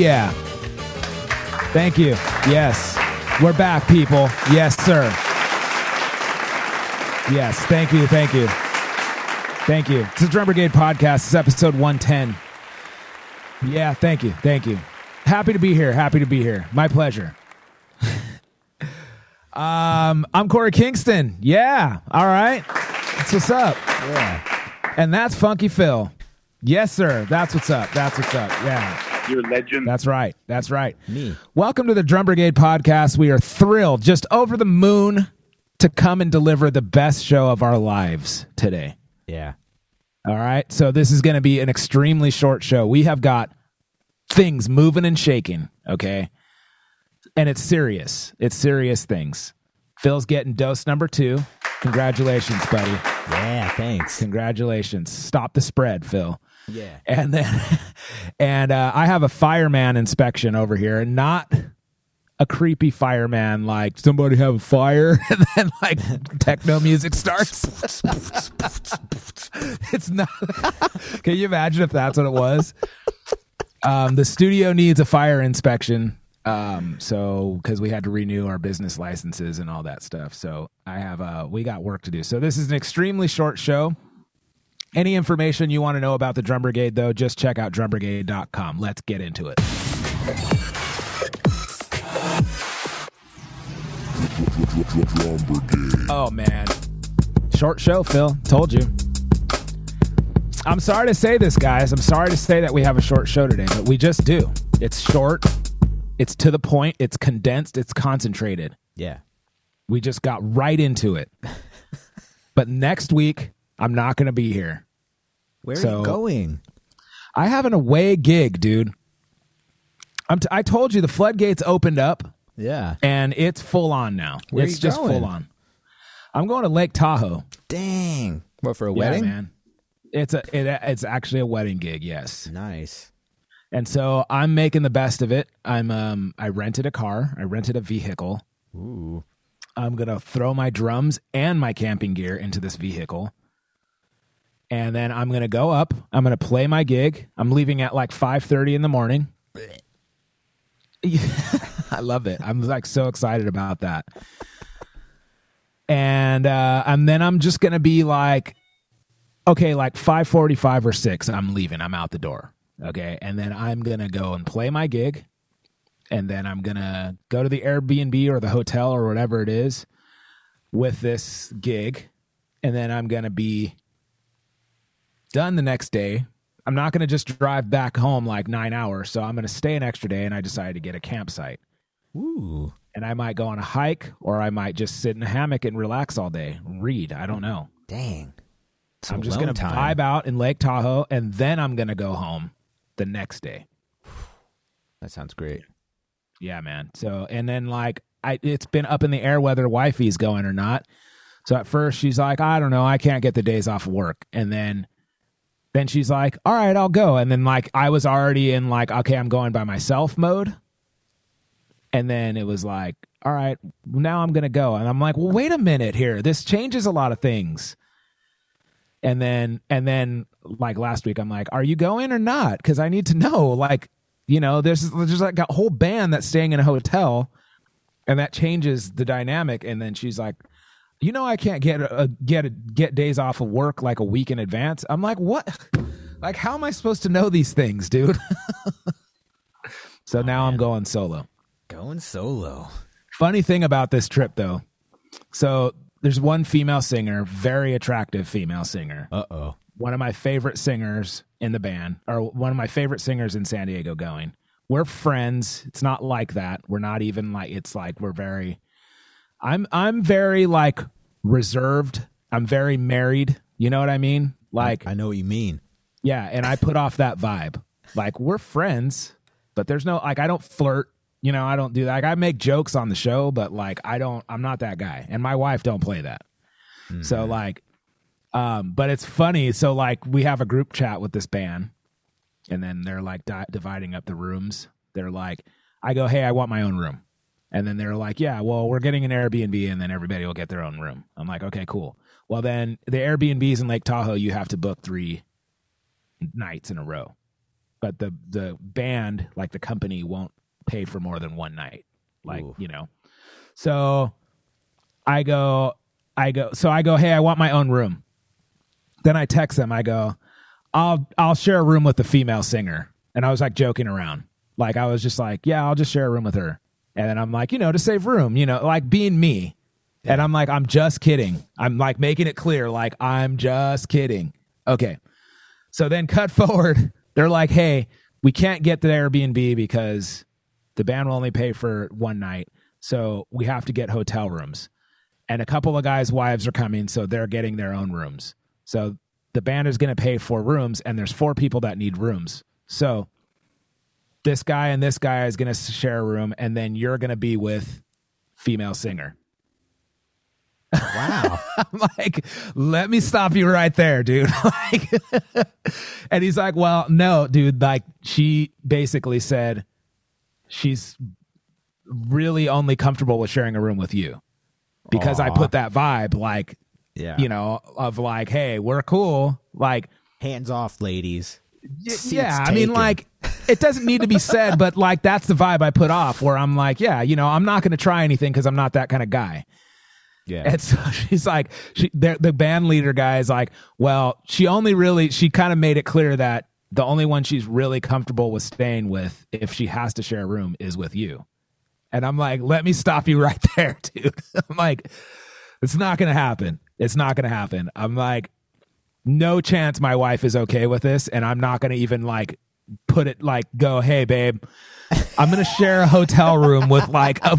yeah. Thank you. Yes. We're back, people. Yes, sir. Yes. Thank you. Thank you. Thank you. It's the Drum Brigade podcast. It's episode 110. Yeah. Thank you. Thank you. Happy to be here. Happy to be here. My pleasure. um, I'm Korey Kingston. Yeah. All right. That's what's up. Yeah. And that's Funky Phil. Yes, sir. That's what's up. That's what's up. Yeah. You're a legend. That's right. That's right. Me. Welcome to the Drum Brigade podcast. We are thrilled, just over the moon, to come and deliver the best show of our lives today. Yeah. All right. So this is going to be an extremely short show. We have got things moving and shaking. Okay. And it's serious. It's serious things. Phil's getting dose number two. Congratulations, buddy. Yeah. Thanks. Congratulations. Stop the spread, Phil. Yeah. And then, and uh, I have a fireman inspection over here, and not a creepy fireman like somebody have a fire and then like techno music starts. it's not. Can you imagine if that's what it was? Um, the studio needs a fire inspection. Um, so because we had to renew our business licenses and all that stuff. So I have uh we got work to do. So this is an extremely short show. Any information you want to know about the Drum Brigade, though, just check out drumbrigade.com. Let's get into it. Oh, man. Short show, Phil. Told you. I'm sorry to say this, guys. I'm sorry to say that we have a short show today, but we just do. It's short, it's to the point, it's condensed, it's concentrated. Yeah. We just got right into it. but next week, I'm not going to be here. Where are you going? I have an away gig, dude. I'm t- I told you the floodgates opened up Yeah. and it's full on now. Where it's you just going? full on. I'm going to Lake Tahoe. Dang. What for a Yeah, wedding? man. It's a it, it's actually a wedding gig, yes. Nice. And so I'm making the best of it. I'm um I rented a car, I rented a vehicle. Ooh. I'm gonna throw my drums and my camping gear into this vehicle. And then I'm gonna go up. I'm gonna play my gig. I'm leaving at like 5:30 in the morning. I love it. I'm like so excited about that. And uh and then I'm just gonna be like, okay, like 5:45 or 6, I'm leaving. I'm out the door. Okay. And then I'm gonna go and play my gig and then I'm gonna go to the Airbnb or the hotel or whatever it is with this gig, and then I'm gonna be done the next day. I'm not gonna just drive back home like nine hours, so I'm gonna stay an extra day, and I decided to get a campsite, Ooh. and I might go on a hike or I might just sit in a hammock and relax all day, read. I don't know. Dang. It's I'm just gonna time. vibe out in Lake Tahoe, and then I'm gonna go home the next day. That sounds great. Yeah, man. So and then like I it's been up in the air whether wifey's going or not. So at first she's like, I don't know, I can't get the days off of work. And then then she's like, All right, I'll go. And then like I was already in like, okay, I'm going by myself mode. And then it was like, all right, now I'm gonna go. And I'm like, well, wait a minute here. This changes a lot of things. And then and then like last week, I'm like, are you going or not? Because I need to know. Like, you know, there's there's like a whole band that's staying in a hotel, and that changes the dynamic. And then she's like, you know, I can't get a, get a, get days off of work like a week in advance. I'm like, what? Like, how am I supposed to know these things, dude? so now I'm going solo. Going solo. Funny thing about this trip, though. So there's one female singer, very attractive female singer. Uh oh. One of my favorite singers in the band, or one of my favorite singers in San Diego going. We're friends. It's not like that. We're not even like it's like we're very I'm I'm very like reserved. I'm very married. You know what I mean? Like I know what you mean. yeah, and I put off that vibe. Like we're friends, but there's no like I don't flirt. You know, I don't do that. Like I make jokes on the show, but like I don't. I'm not that guy, and my wife don't play that. So like, um, but it's funny. So like we have a group chat with this band, and then they're like di- dividing up the rooms. They're like, I go, hey, I want my own room. And then they're like, yeah, well, we're getting an Airbnb and then everybody will get their own room. I'm like, okay, cool. Well, then the Airbnbs in Lake Tahoe, you have to book three nights in a row. But the the band, like the company, won't pay for more than one night. Like, Ooh. you know. So I go, I go, so I go, hey, I want my own room. Then I text them, I go, I'll I'll share a room with the female singer. And I was like joking around. Like I was just like, yeah, I'll just share a room with her. And then I'm like, you know, to save room, you know, like being me. And I'm like, I'm just kidding. I'm like making it clear, like, I'm just kidding. Okay. So then cut forward. They're like, hey, we can't get the Airbnb because the band will only pay for one night. So we have to get hotel rooms. And a couple of guys' wives are coming, so they're getting their own rooms. So the band is going to pay for rooms, and there's four people that need rooms. So this guy and this guy is going to share a room, and then you're going to be with female singer. Wow. I'm like, let me stop you right there, dude. like, and he's like, well, no, dude. Like, she basically said she's really only comfortable with sharing a room with you because I put that vibe, like, yeah. you know, of like, hey, we're cool. Like, hands off, ladies. Y- yeah, I mean, like, it doesn't need to be said, but like, that's the vibe I put off where I'm like, yeah, you know, I'm not going to try anything because I'm not that kind of guy. Yeah. And so she's like, she, the, the band leader guy is like, well, she only really, she kind of made it clear that the only one she's really comfortable with staying with if she has to share a room is with you. And I'm like, let me stop you right there, dude. I'm like, it's not going to happen. It's not going to happen. I'm like, no chance my wife is okay with this. And I'm not going to even like put it like, go, hey, babe, I'm going to share a hotel room with like a,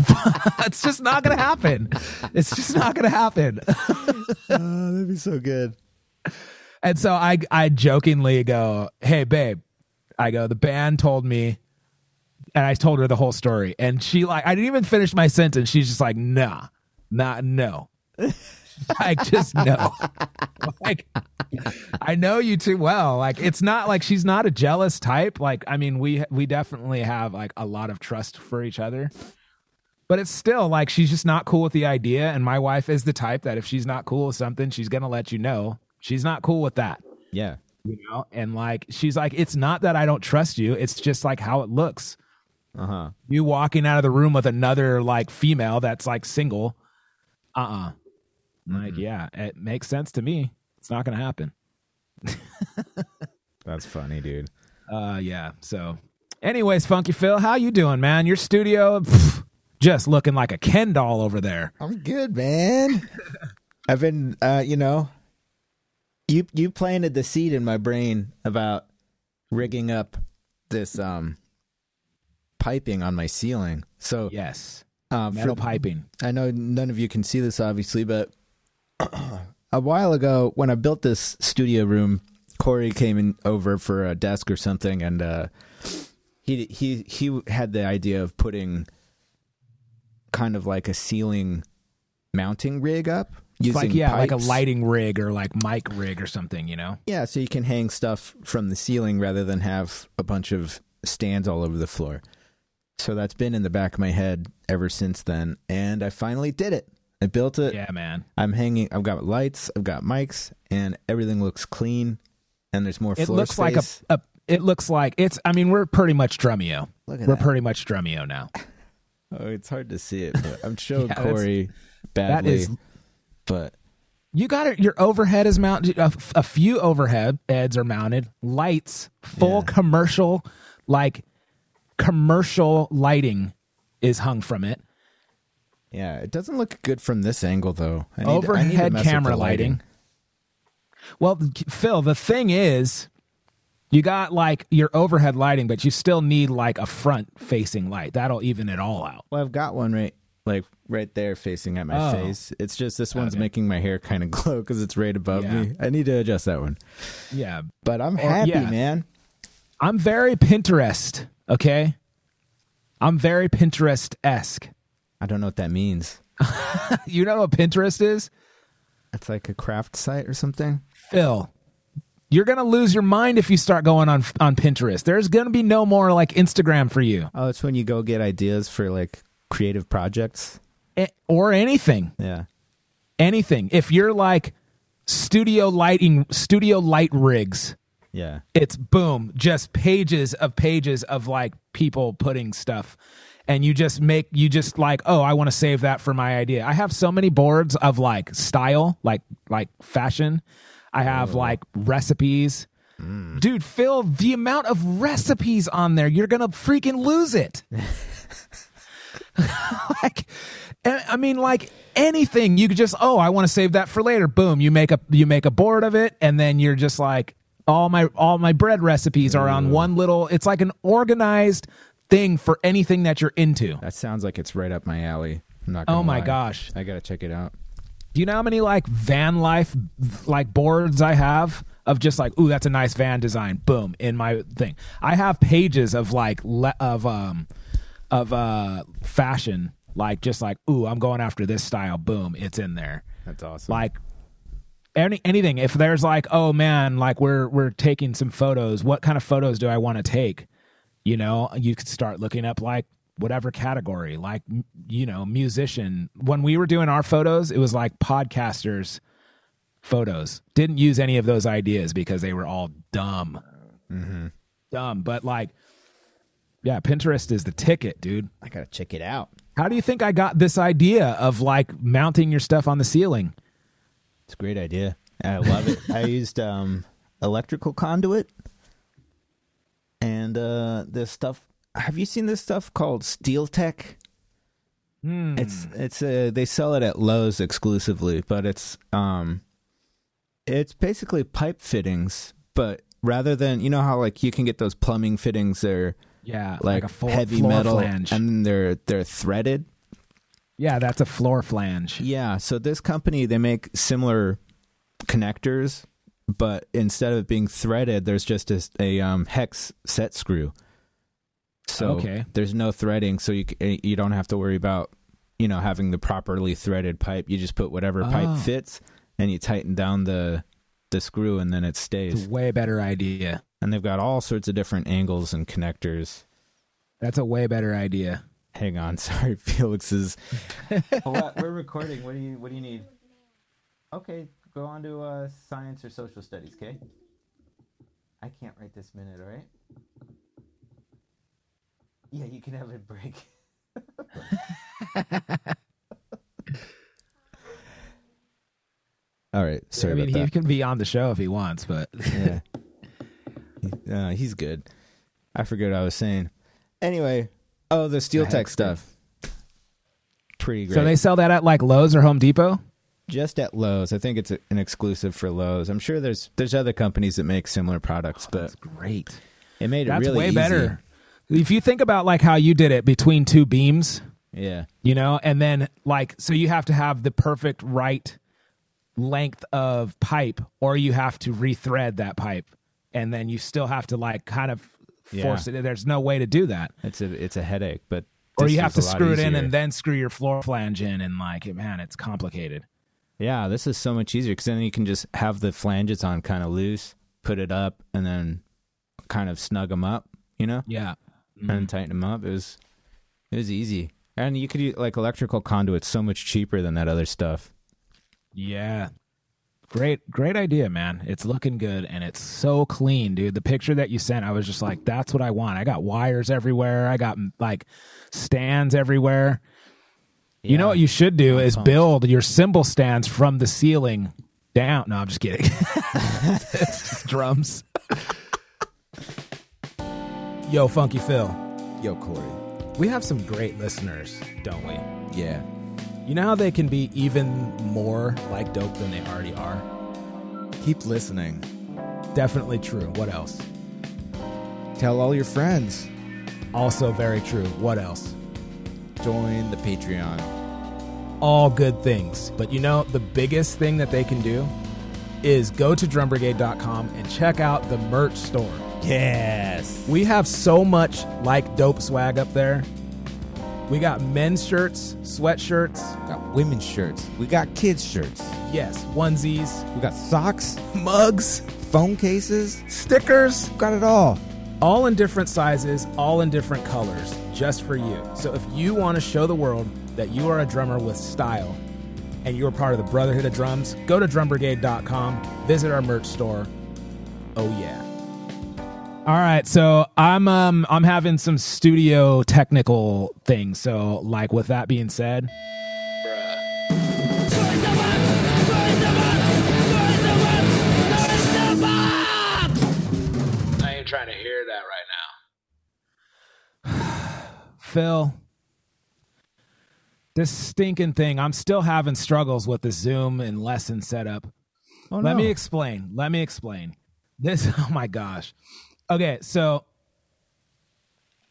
it's just not going to happen. It's just not going to happen. oh, that'd be so good. And so I I jokingly go, "Hey babe." I go, "The band told me." And I told her the whole story. And she like I didn't even finish my sentence. She's just like, "Nah. Not no." like just no. like I know you too well. Like it's not like she's not a jealous type. Like I mean, we we definitely have like a lot of trust for each other. But it's still like she's just not cool with the idea and my wife is the type that if she's not cool with something, she's going to let you know. She's not cool with that Yeah. you know and like she's like it's not that i don't trust you it's just like how it looks Uh huh. you walking out of the room with another like female that's like single uh-uh like yeah it makes sense to me. It's not gonna happen. That's funny, dude. uh yeah so anyways funky phil how you doing man? Your studio pff, just looking like a ken doll over there. I'm good, man. I've been, uh, you know, you you planted the seed in my brain about rigging up this um piping on my ceiling. So, yes. um, metal for- piping. I know none of you can see this, obviously, but a while ago when I built this studio room, Korey came in over for a desk or something, and uh, he he he had the idea of putting kind of like a ceiling mounting rig up It's using like yeah like a lighting rig or like mic rig or something you know Yeah, so you can hang stuff from the ceiling rather than have a bunch of stands all over the floor. So that's been in the back of my head ever since then, and I finally did it. I built it. yeah man I'm hanging. I've got lights. I've got mics, and everything looks clean. And there's more it looks like a, a it looks like it's i mean we're pretty much drumeo Look at we're that. pretty much drumeo now oh, it's hard to see it, but I'm showing Yeah, Korey badly. is but you got it your overhead is mounted a, a few overhead heads are mounted lights full Yeah. commercial like commercial lighting is hung from it yeah, it doesn't look good from this angle though. I need, I need overhead mess camera the lighting. well phil the thing is you got like your overhead lighting but you still need like a front facing light that'll even it all out Well, I've got one right, like right there, facing at my Oh. face. It's just this one's Okay. making my hair kind of glow because it's right above Yeah. me. I need to adjust that one. yeah But I'm happy, yeah. man. I'm very Pinterest, okay? I'm very Pinterest esque. I don't know what that means. you know what Pinterest is? It's like a craft site or something. Phil, you're gonna lose your mind if you start going on on Pinterest. There's gonna be no more like Instagram for you. Oh, it's when you go get ideas for like creative projects. Eh, or anything. Yeah. Anything. If you're like studio lighting, studio light rigs, Yeah. it's boom, just pages of pages of like people putting stuff. And you just make, you just like, oh, I want to save that for my idea. I have so many boards of like style, like, like fashion. I have mm. like recipes. Mm. Dude, Phil, the amount of recipes on there, you're going to freaking lose it. like I mean like anything you could just oh I want to save that for later boom you make a you make a board of it and then you're just like all my all my bread recipes are on mm. one little it's like an organized thing for anything that you're into That sounds like it's right up my alley. I'm not gonna oh my lie. gosh I gotta check it out. do you know how many like van life like boards I have of just like ooh that's a nice van design boom in my thing I have pages of like le- of um of uh fashion like just like ooh I'm going after this style boom it's in there That's awesome. like any anything if there's like oh man like we're we're taking some photos what kind of photos do I want to take you know you could start looking up like whatever category like you know musician. When we were doing our photos it was like podcasters photos. Didn't use any of those ideas because they were all dumb. Dumb but like yeah pinterest is the ticket dude. I gotta check it out. how do you think i got this idea of like mounting your stuff on the ceiling? It's a great idea. I love it. I used um, electrical conduit and uh, this stuff. Have you seen this stuff called Steel Tech? Hmm. It's it's uh, they sell it at Lowe's exclusively, but it's um, it's basically pipe fittings, but rather than you know how like you can get those plumbing fittings, they're yeah like, a floor, heavy metal flange and they're they're threaded. yeah that's a floor flange Yeah, so this company they make similar connectors, but instead of it being threaded, there's just a, a um, hex set screw. So Okay. there's no threading, so you you don't have to worry about you know having the properly threaded pipe. You just put whatever Oh. pipe fits, and you tighten down the the screw, and then it it's stays. a way better idea And they've got all sorts of different angles and connectors. that's a way better idea Hang on, sorry, Felix is. we're recording. What do you What do you need? Okay, go on to uh, science or social studies. Okay. I can't write this minute. All right. Yeah, you can have a break. all right. Sorry i mean about he that. can be on the show if he wants but yeah. Uh, he's good. I forget what I was saying. Anyway, oh, the steel The tech stuff. Pretty great. so they sell that at like lowes or home depot just at Lowe's. I think it's an exclusive for Lowe's. I'm sure there's there's other companies that make similar products, oh, but that's great. it made it that's really way easy. better. If you think about like how you did it between two beams Yeah, you know and then like so you have to have the perfect right length of pipe or you have to rethread that pipe and then you still have to like kind of force it. There's no way to do that. It's a it's a headache, but or you have to screw it in and then screw your floor flange in and like man it's complicated yeah, this is so much easier because then you can just have the flanges on kind of loose, put it up, and then kind of snug them up, you know, yeah and mm-hmm. tighten them up. It was it was easy, and you could use like electrical conduits so much cheaper than that other stuff. Yeah. Great, great idea, man. It's looking good and it's so clean, dude. The picture that you sent, I was just like, that's what I want. I got wires everywhere. I got like stands everywhere. You know what you should do is build your cymbal stands from the ceiling down. No, I'm just kidding. Drums. Yo, Funky Phil. Yo, Korey. We have some great listeners, don't we? Yeah. You know how they can be even more like dope than they already are? Keep listening. Definitely true. What else? Tell all your friends. Also very true. What else? Join the Patreon. All good things. But you know, the biggest thing that they can do is go to drumbrigade.com and check out the merch store. Yes. We have so much like dope swag up there. We got men's shirts, sweatshirts, got women's shirts. We got kids' shirts. yes, onesies, We got socks, mugs, phone cases. stickers, Got it all. all in different sizes, all in different colors. Just for you. So if you want to show the world that you are a drummer with style and you're part of the Brotherhood of Drums, go to drumbrigade.com, visit our merch store. Oh yeah. All right, so I'm um I'm having some studio technical things. So like with that being said, Phil, this stinking thing, I'm still having struggles with the Zoom and lesson setup. Oh, Let me explain. Let me explain. This, oh my gosh. Okay, so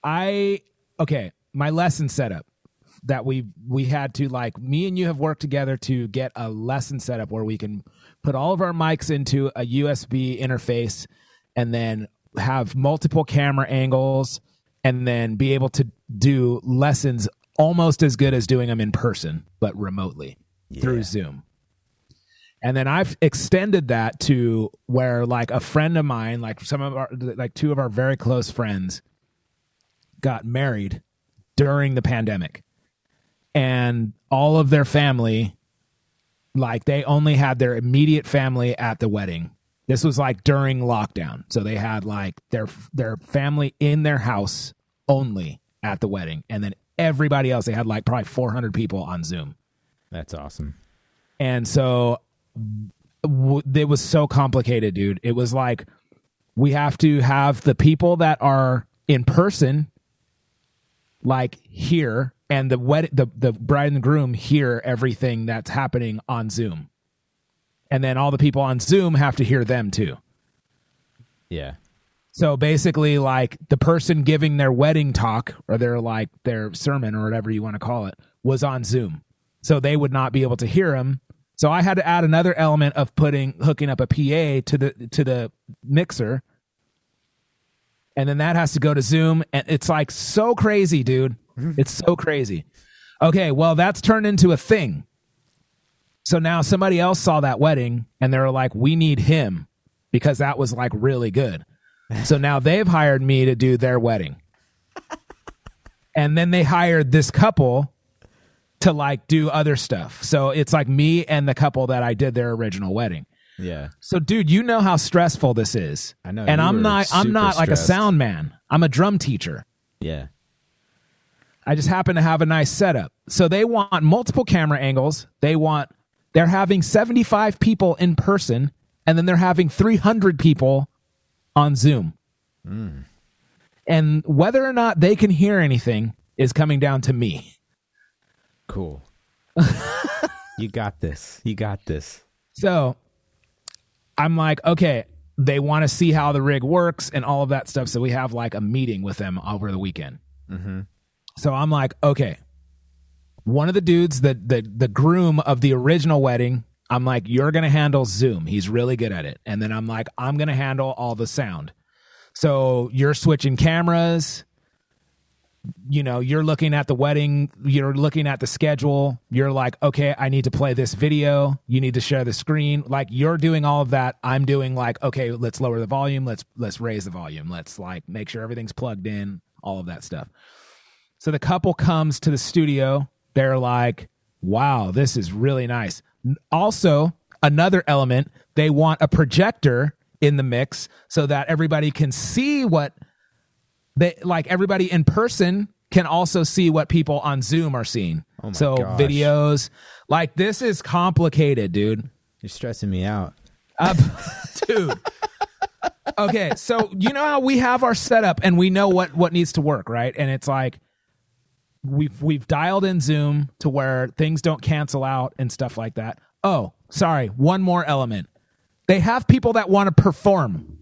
I, okay, my lesson setup that we we had to like me and you have worked together to get a lesson setup where we can put all of our mics into a USB interface and then have multiple camera angles and then be able to do lessons almost as good as doing them in person but remotely through Zoom. And then I've extended that to where like a friend of mine, like some of our like two of our very close friends got married during the pandemic. And all of their family like they only had their immediate family at the wedding. This was like during lockdown. So they had like their their family in their house only at the wedding and then everybody else they had like probably 400 people on Zoom. That's awesome. And so w- it was so complicated, dude. It was like we have to have the people that are in person, like here, and the wed- the the bride and the groom hear everything that's happening on Zoom, and then all the people on Zoom have to hear them too. Yeah. So basically, like the person giving their wedding talk or their like their sermon or whatever you want to call it was on Zoom, so they would not be able to hear him. So I had to add another element of putting hooking up a PA to the to the mixer, and then that has to go to Zoom, and it's like so crazy, dude. Mm-hmm. It's so crazy. Okay, well that's turned into a thing. So now somebody else saw that wedding, and they're like, "We need him." Because that was like really good. So now they've hired me to do their wedding. And then they hired this couple to like do other stuff. So it's like me and the couple that I did their original wedding. Yeah. So dude, you know how stressful this is. I know, And I'm not I'm not like a sound man. I'm a drum teacher. Yeah. I just happen to have a nice setup. So they want multiple camera angles. They want they're having 75 people in person and then they're having 300 people on Zoom. Hmm. And whether or not they can hear anything is coming down to me. Cool. you got this. You got this. So I'm like, okay, they want to see how the rig works and all of that stuff. So we have like a meeting with them over the weekend. Mm-hmm. So I'm like, okay, one of the dudes, that the the groom of the original wedding, I'm like, you're gonna handle Zoom. He's really good at it. And then I'm like, I'm gonna handle all the sound. So you're switching cameras. You know, you're looking at the wedding, you're looking at the schedule. You're like, okay, I need to play this video. You need to share the screen. Like you're doing all of that. I'm doing like, okay, let's lower the volume. Let's let's raise the volume. Let's like make sure everything's plugged in, all of that stuff. So the couple comes to the studio. They're like, wow, this is really nice. Also, another element, they want a projector in the mix so that everybody can see what they like everybody in person can also see what people on Zoom are seeing. Oh so gosh. videos like this is complicated, dude. You're stressing me out. Uh, dude. Okay, so you know how we have our setup and we know what what needs to work, right? And it's like we've we've dialed in Zoom to where things don't cancel out and stuff like that. Oh, sorry, one more element. They have people that want to perform.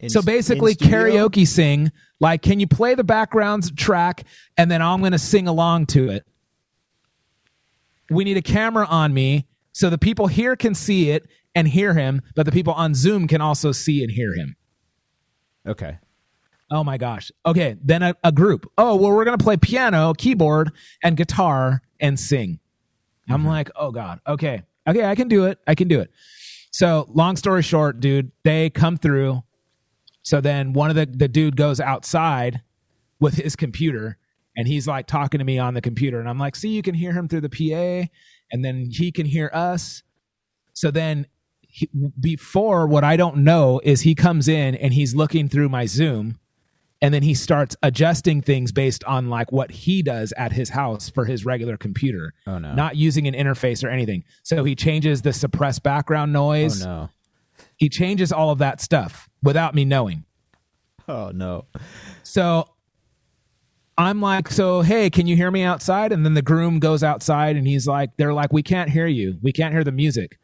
In- So basically, karaoke sing. Like, can you play the background track and then I'm going to sing along to it? We need a camera on me so the people here can see it and hear him, but the people on Zoom can also see and hear him. Okay. Oh my gosh. Okay, then a, a group. Oh, well, we're going to play piano, keyboard, and guitar and sing. I'm mm-hmm. like, oh God. Okay. Okay, I can do it. I can do it. So, long story short, dude, they come through. So then one of the, the dude goes outside. with his computer and he's like talking to me on the computer and I'm like, "See, you can hear him through the PA and then he can hear us." So then he, before what I don't know is he comes in and he's looking through my Zoom and then he starts adjusting things based on like what he does at his house for his regular computer. Oh, no. Not using an interface or anything. So he changes the suppressed background noise. Oh no. He changes all of that stuff without me knowing. Oh no. So I'm like, so hey, can you hear me outside? And then the groom goes outside and he's like, they're like, we can't hear you. We can't hear the music.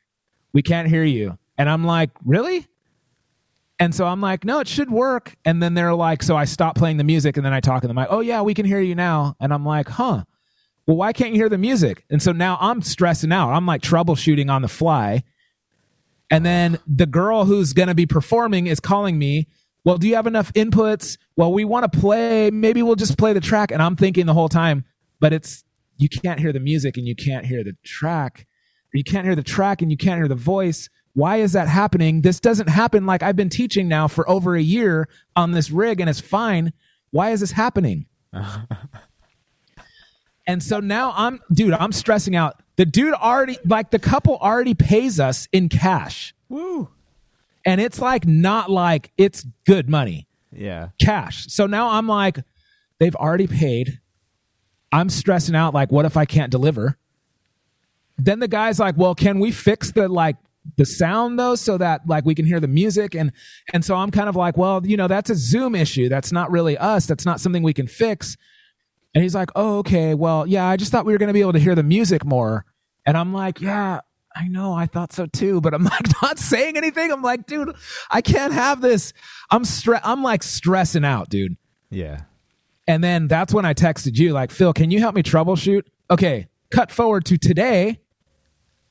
We can't hear you. And I'm like, really? And so I'm like, no, it should work. And then they're like, so I stop playing the music and then I talk to them like, oh yeah, we can hear you now. And I'm like, huh. Well, why can't you hear the music? And so now I'm stressing out. I'm like troubleshooting on the fly. And then the girl who's going to be performing is calling me. Well, do you have enough inputs? Well, we want to play. Maybe we'll just play the track. And I'm thinking the whole time, but it's, you can't hear the music and you can't hear the track. You can't hear the track and you can't hear the voice. Why is that happening? This doesn't happen like I've been teaching now for over a year on this rig and it's fine. Why is this happening? And so now I'm, dude, I'm stressing out. The dude already, like the couple already pays us in cash. Woo. And it's like, not like it's good money, Yeah. cash. So now I'm like, they've already paid. I'm stressing out, like, what if I can't deliver? Then the guy's like, well, can we fix the, like, the sound though so that like we can hear the music and and so I'm kind of like well you know that's a zoom issue that's not really us that's not something we can fix and he's like, oh, okay. Well, yeah, I just thought we were going to be able to hear the music more. And I'm like, yeah, I know. I thought so too. But I'm like, not saying anything. I'm like, dude, I can't have this. I'm stre- I'm like stressing out, dude. Yeah. And then that's when I texted you, like, Phil, can you help me troubleshoot? Okay, cut forward to today.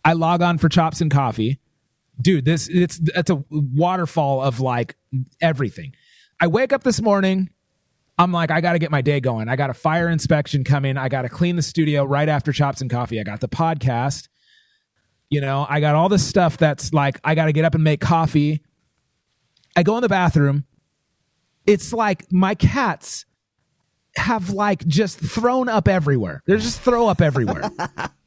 I log on for chops and coffee. Dude, this it's it's a waterfall of like everything. I wake up this morning. I'm like, I got to get my day going. I got a fire inspection coming. I got to clean the studio right after chops and coffee. I got the podcast. You know, I got all this stuff that's like, I got to get up and make coffee. I go in the bathroom. It's like my cats have like just thrown up everywhere. There's just throw up everywhere.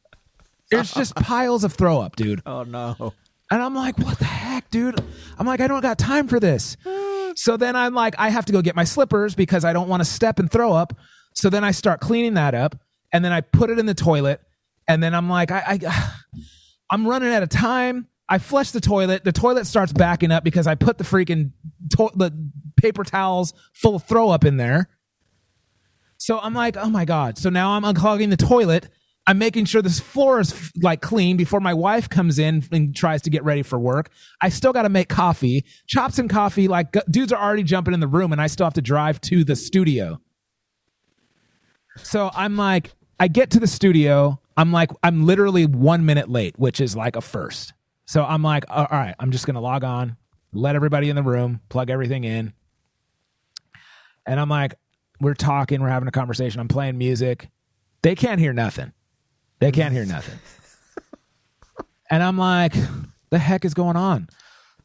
There's just piles of throw up, dude. Oh no. And I'm like, what the heck, dude? I'm like, I don't got time for this. So then I'm like, I have to go get my slippers because I don't want to step and throw up. So then I start cleaning that up and then I put it in the toilet. And then I'm like, I, I I'm running out of time. I flush the toilet. The toilet starts backing up because I put the freaking to- the paper towels full of throw up in there. So I'm like, oh my god. So now I'm unclogging the toilet. I'm making sure this floor is like clean before my wife comes in and tries to get ready for work. I still got to make coffee, chops and coffee. Like dudes are already jumping in the room, and I still have to drive to the studio. So I'm like, I get to the studio. I'm like, I'm literally one minute late, which is like a first. So I'm like, all right, I'm just gonna log on, let everybody in the room, plug everything in, and I'm like, we're talking, we're having a conversation. I'm playing music. They can't hear nothing. They can't hear nothing. and I'm like, the heck is going on?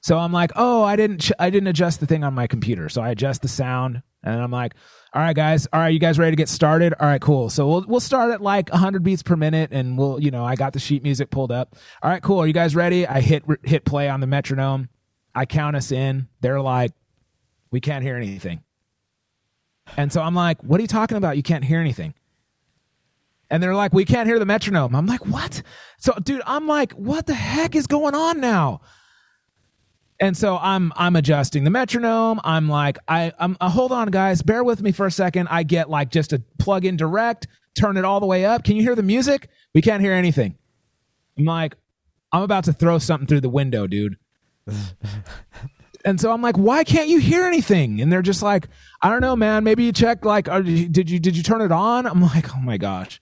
So I'm like, oh, I didn't, ch- I didn't adjust the thing on my computer. So I adjust the sound, and I'm like, all right, guys, all right, you guys ready to get started? All right, cool. So we'll we'll start at like 100 beats per minute, and we'll, you know, I got the sheet music pulled up. All right, cool. Are you guys ready? I hit hit play on the metronome. I count us in. They're like, we can't hear anything. And so I'm like, what are you talking about? You can't hear anything. And they're like, we can't hear the metronome. I'm like, what? So, dude, I'm like, what the heck is going on now? And so I'm I'm adjusting the metronome. I'm like, I I'm uh, hold on, guys, bear with me for a second. I get like just a plug in direct, turn it all the way up. Can you hear the music? We can't hear anything. I'm like, I'm about to throw something through the window, dude. and so I'm like, why can't you hear anything? And they're just like, I don't know, man. Maybe you check like, did you did you turn it on? I'm like, oh my gosh.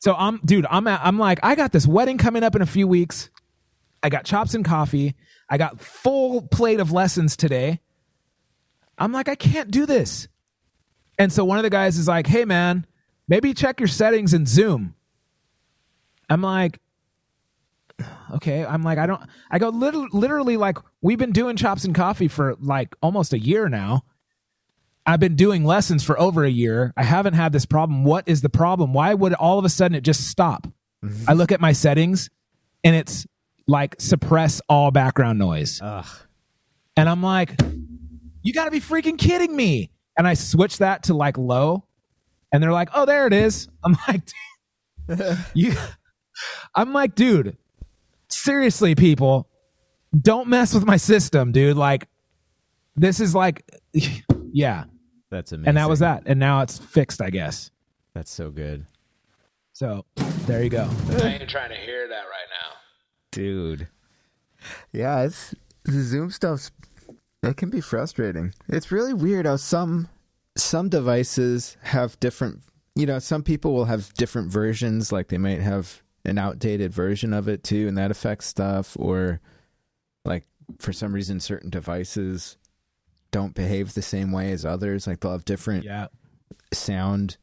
So I'm, dude, I'm I'm like, I got this wedding coming up in a few weeks. I got chops and coffee. I got full plate of lessons today. I'm like, I can't do this. And so one of the guys is like, hey man, maybe check your settings in Zoom. I'm like, okay. I'm like, I don't, I go literally, literally like, we've been doing chops and coffee for like almost a year now. I've been doing lessons for over a year. I haven't had this problem. What is the problem? Why would all of a sudden it just stop? Mm-hmm. I look at my settings and it's like suppress all background noise. Ugh. And I'm like, you got to be freaking kidding me. And I switch that to like low and they're like, oh, there it is. I'm like, you, I'm like, dude, seriously, people, don't mess with my system, dude. Like, this is like, yeah. That's amazing. And that was that. And now it's fixed, I guess. That's so good. So there you go. I ain't trying to hear that right now. Dude. Yeah, it's the Zoom stuff's it can be frustrating. It's really weird how some Some devices have different, you know, some people will have different versions, like they might have an outdated version of it too, and that affects stuff, or like for some reason, certain devices don't behave the same way as others. Like they'll have different Yeah. sound,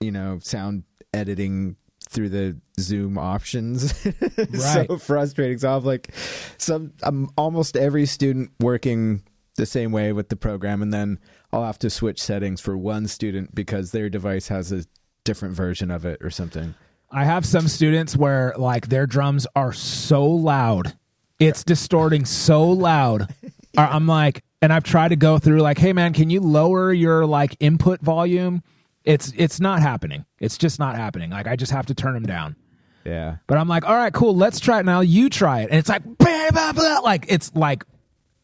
you know, sound editing through the Zoom options. Right. so frustrating. So I'm like, some I'm almost every student working the same way with the program, and then I'll have to switch settings for one student because their device has a different version of it or something. I have some students where like their drums are so loud, it's distorting so loud. I'm like, and I've tried to go through like, hey man, can you lower your like input volume? It's it's not happening. It's just not happening. Like I just have to turn them down. Yeah. But I'm like, all right, cool, let's try it now. You try it, and it's like, blah, blah, blah. like it's like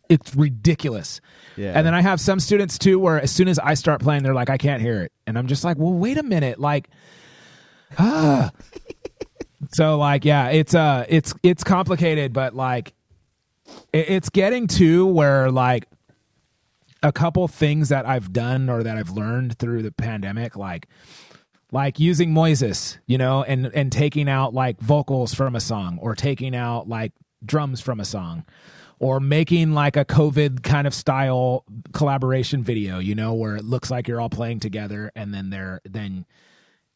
it's ridiculous. Yeah. And then I have some students too where as soon as I start playing, they're like, I can't hear it. And I'm just like, well, wait a minute. Like, ah. so like, yeah, it's, uh, it's, it's complicated, but like, it, it's getting to where like a couple things that I've done or that I've learned through the pandemic, like, like using Moises, you know, and, and taking out like vocals from a song or taking out like drums from a song or making like a COVID kind of style collaboration video, you know, where it looks like you're all playing together and then they're then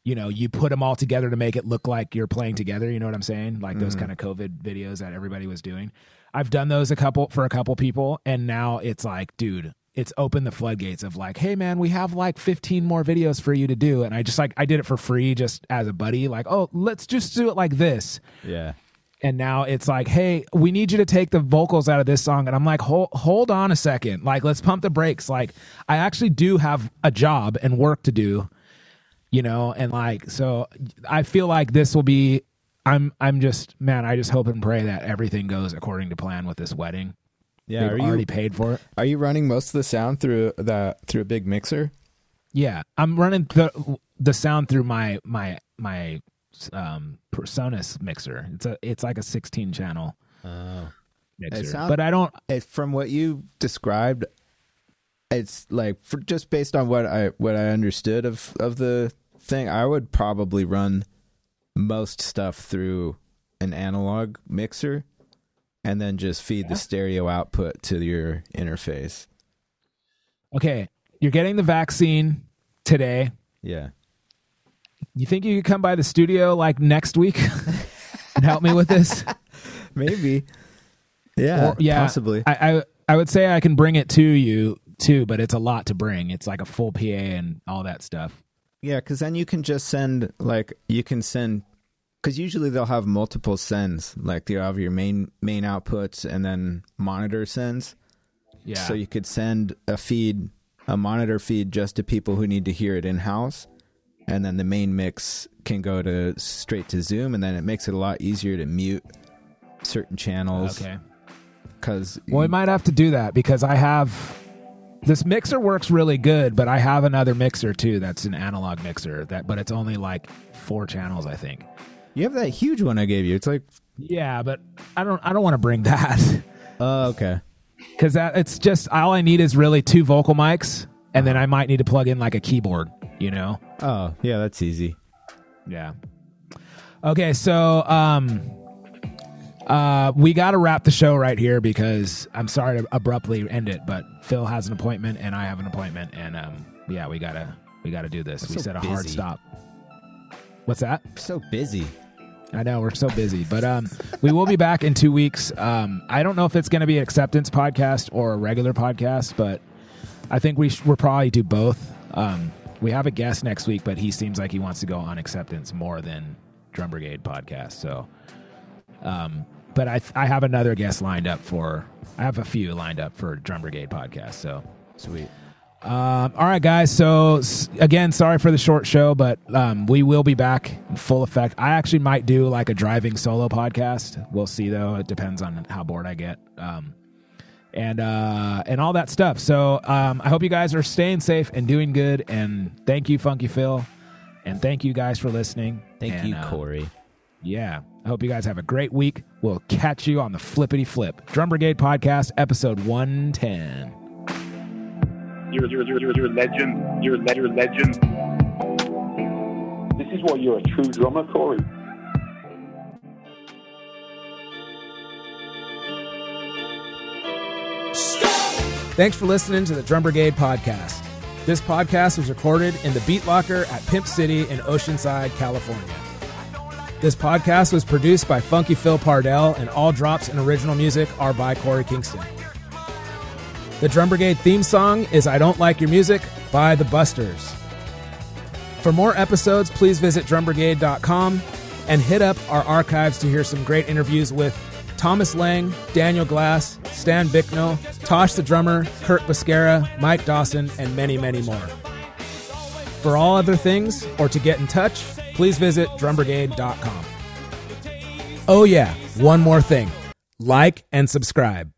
you know, you put them all together to make it look like you're playing together, you know what I'm saying? Like those mm-hmm. kind of COVID videos that everybody was doing. I've done those a couple for a couple people and now it's like, dude, it's opened the floodgates of like, hey man, we have like 15 more videos for you to do. And I just like I did it for free just as a buddy like, "Oh, let's just do it like this." Yeah. and now it's like hey we need you to take the vocals out of this song. And i'm like hold, hold on a second. Like let's pump the brakes. Like i actually do have a job and work to do you know? And like so i feel like this will be i'm i'm just man i just hope and pray that everything goes according to plan with this wedding Yeah. they've Are already you paid for it are you running most of the sound through the through a big mixer? yeah i'm running the the sound through my my my um PreSonus mixer it's a it's like a 16 channel Oh. mixer sound- but i don't it, from what you described, it's like for just based on what I what I understood of of the thing, I would probably run most stuff through an analog mixer, and then just feed the stereo output to your interface. okay, you're getting the vaccine today. Yeah, You think you could come by the studio like next week and help me with this? maybe. Yeah, Or- yeah, possibly. I, I I would say I can bring it to you too, but it's a lot to bring. It's like a full PA and all that stuff. Yeah, because then you can just send like you can send because usually they'll have multiple sends. Like you have your main main outputs and then monitor sends. Yeah. So you could send a feed, a monitor feed, just to people who need to hear it in house, and then the main mix can go to straight to Zoom, and then it makes it a lot easier to mute certain channels. okay. Because Well, we might have to do that because I have this mixer works really good, but I have another mixer too. That's an analog mixer that, but it's only like four channels, I think. You have that huge one I gave you. It's like, Yeah, but I don't. I don't want to bring that. oh, okay. because that it's just all I need is really two vocal mics, and then I might need to plug in like a keyboard. You know? Oh, yeah, that's easy. Yeah. Okay, so um, uh, we got to wrap the show right here because I'm sorry to abruptly end it, but Phil has an appointment and I have an appointment, and um, yeah, we gotta we gotta do this. We so set a hard busy. stop. What's that? So busy. I know we're so busy, but um, we will be back in two weeks. Um, I don't know if it's going to be an acceptance podcast or a regular podcast, but I think we sh- we'll probably do both. Um, we have a guest next week, but he seems like he wants to go on acceptance more than Drum Brigade podcast. So, um, but I I have another guest lined up for. I have a few lined up for Drum Brigade podcast. So Sweet. Um, all right, guys. So again, sorry for the short show, but um, we will be back in full effect. I actually might do like a driving solo podcast. We'll see though. It depends on how bored I get, um, and uh, and all that stuff. So um, I hope you guys are staying safe and doing good. And thank you, Funky Phil, and thank you guys for listening. Thank And, you, uh, Korey. yeah. I hope you guys have a great week. We'll catch you on the flippity flip. Drum Brigade Podcast, episode 110. You're, you're, you're, you're, you're a legend. You're a, le- you're a legend. This is why you're a true drummer, Korey. Thanks for listening to the Drum Brigade podcast. This podcast was recorded in the Beat Locker at Pimp City in Oceanside, California. This podcast was produced by Funky Phil Pardell, and all drops and original music are by Korey Kingston. The Drum Brigade theme song is I Don't Like Your Music by The Busters. For more episodes, please visit drumbrigade.com and hit up our archives to hear some great interviews with Thomas Lang, Daniel Glass, Stan Bicknell, Tosh the drummer, Curt Bisquera, Mike Dawson, and many, many more. For all other things or to get in touch, please visit drumbrigade.com. Oh, yeah, one more thing like and subscribe.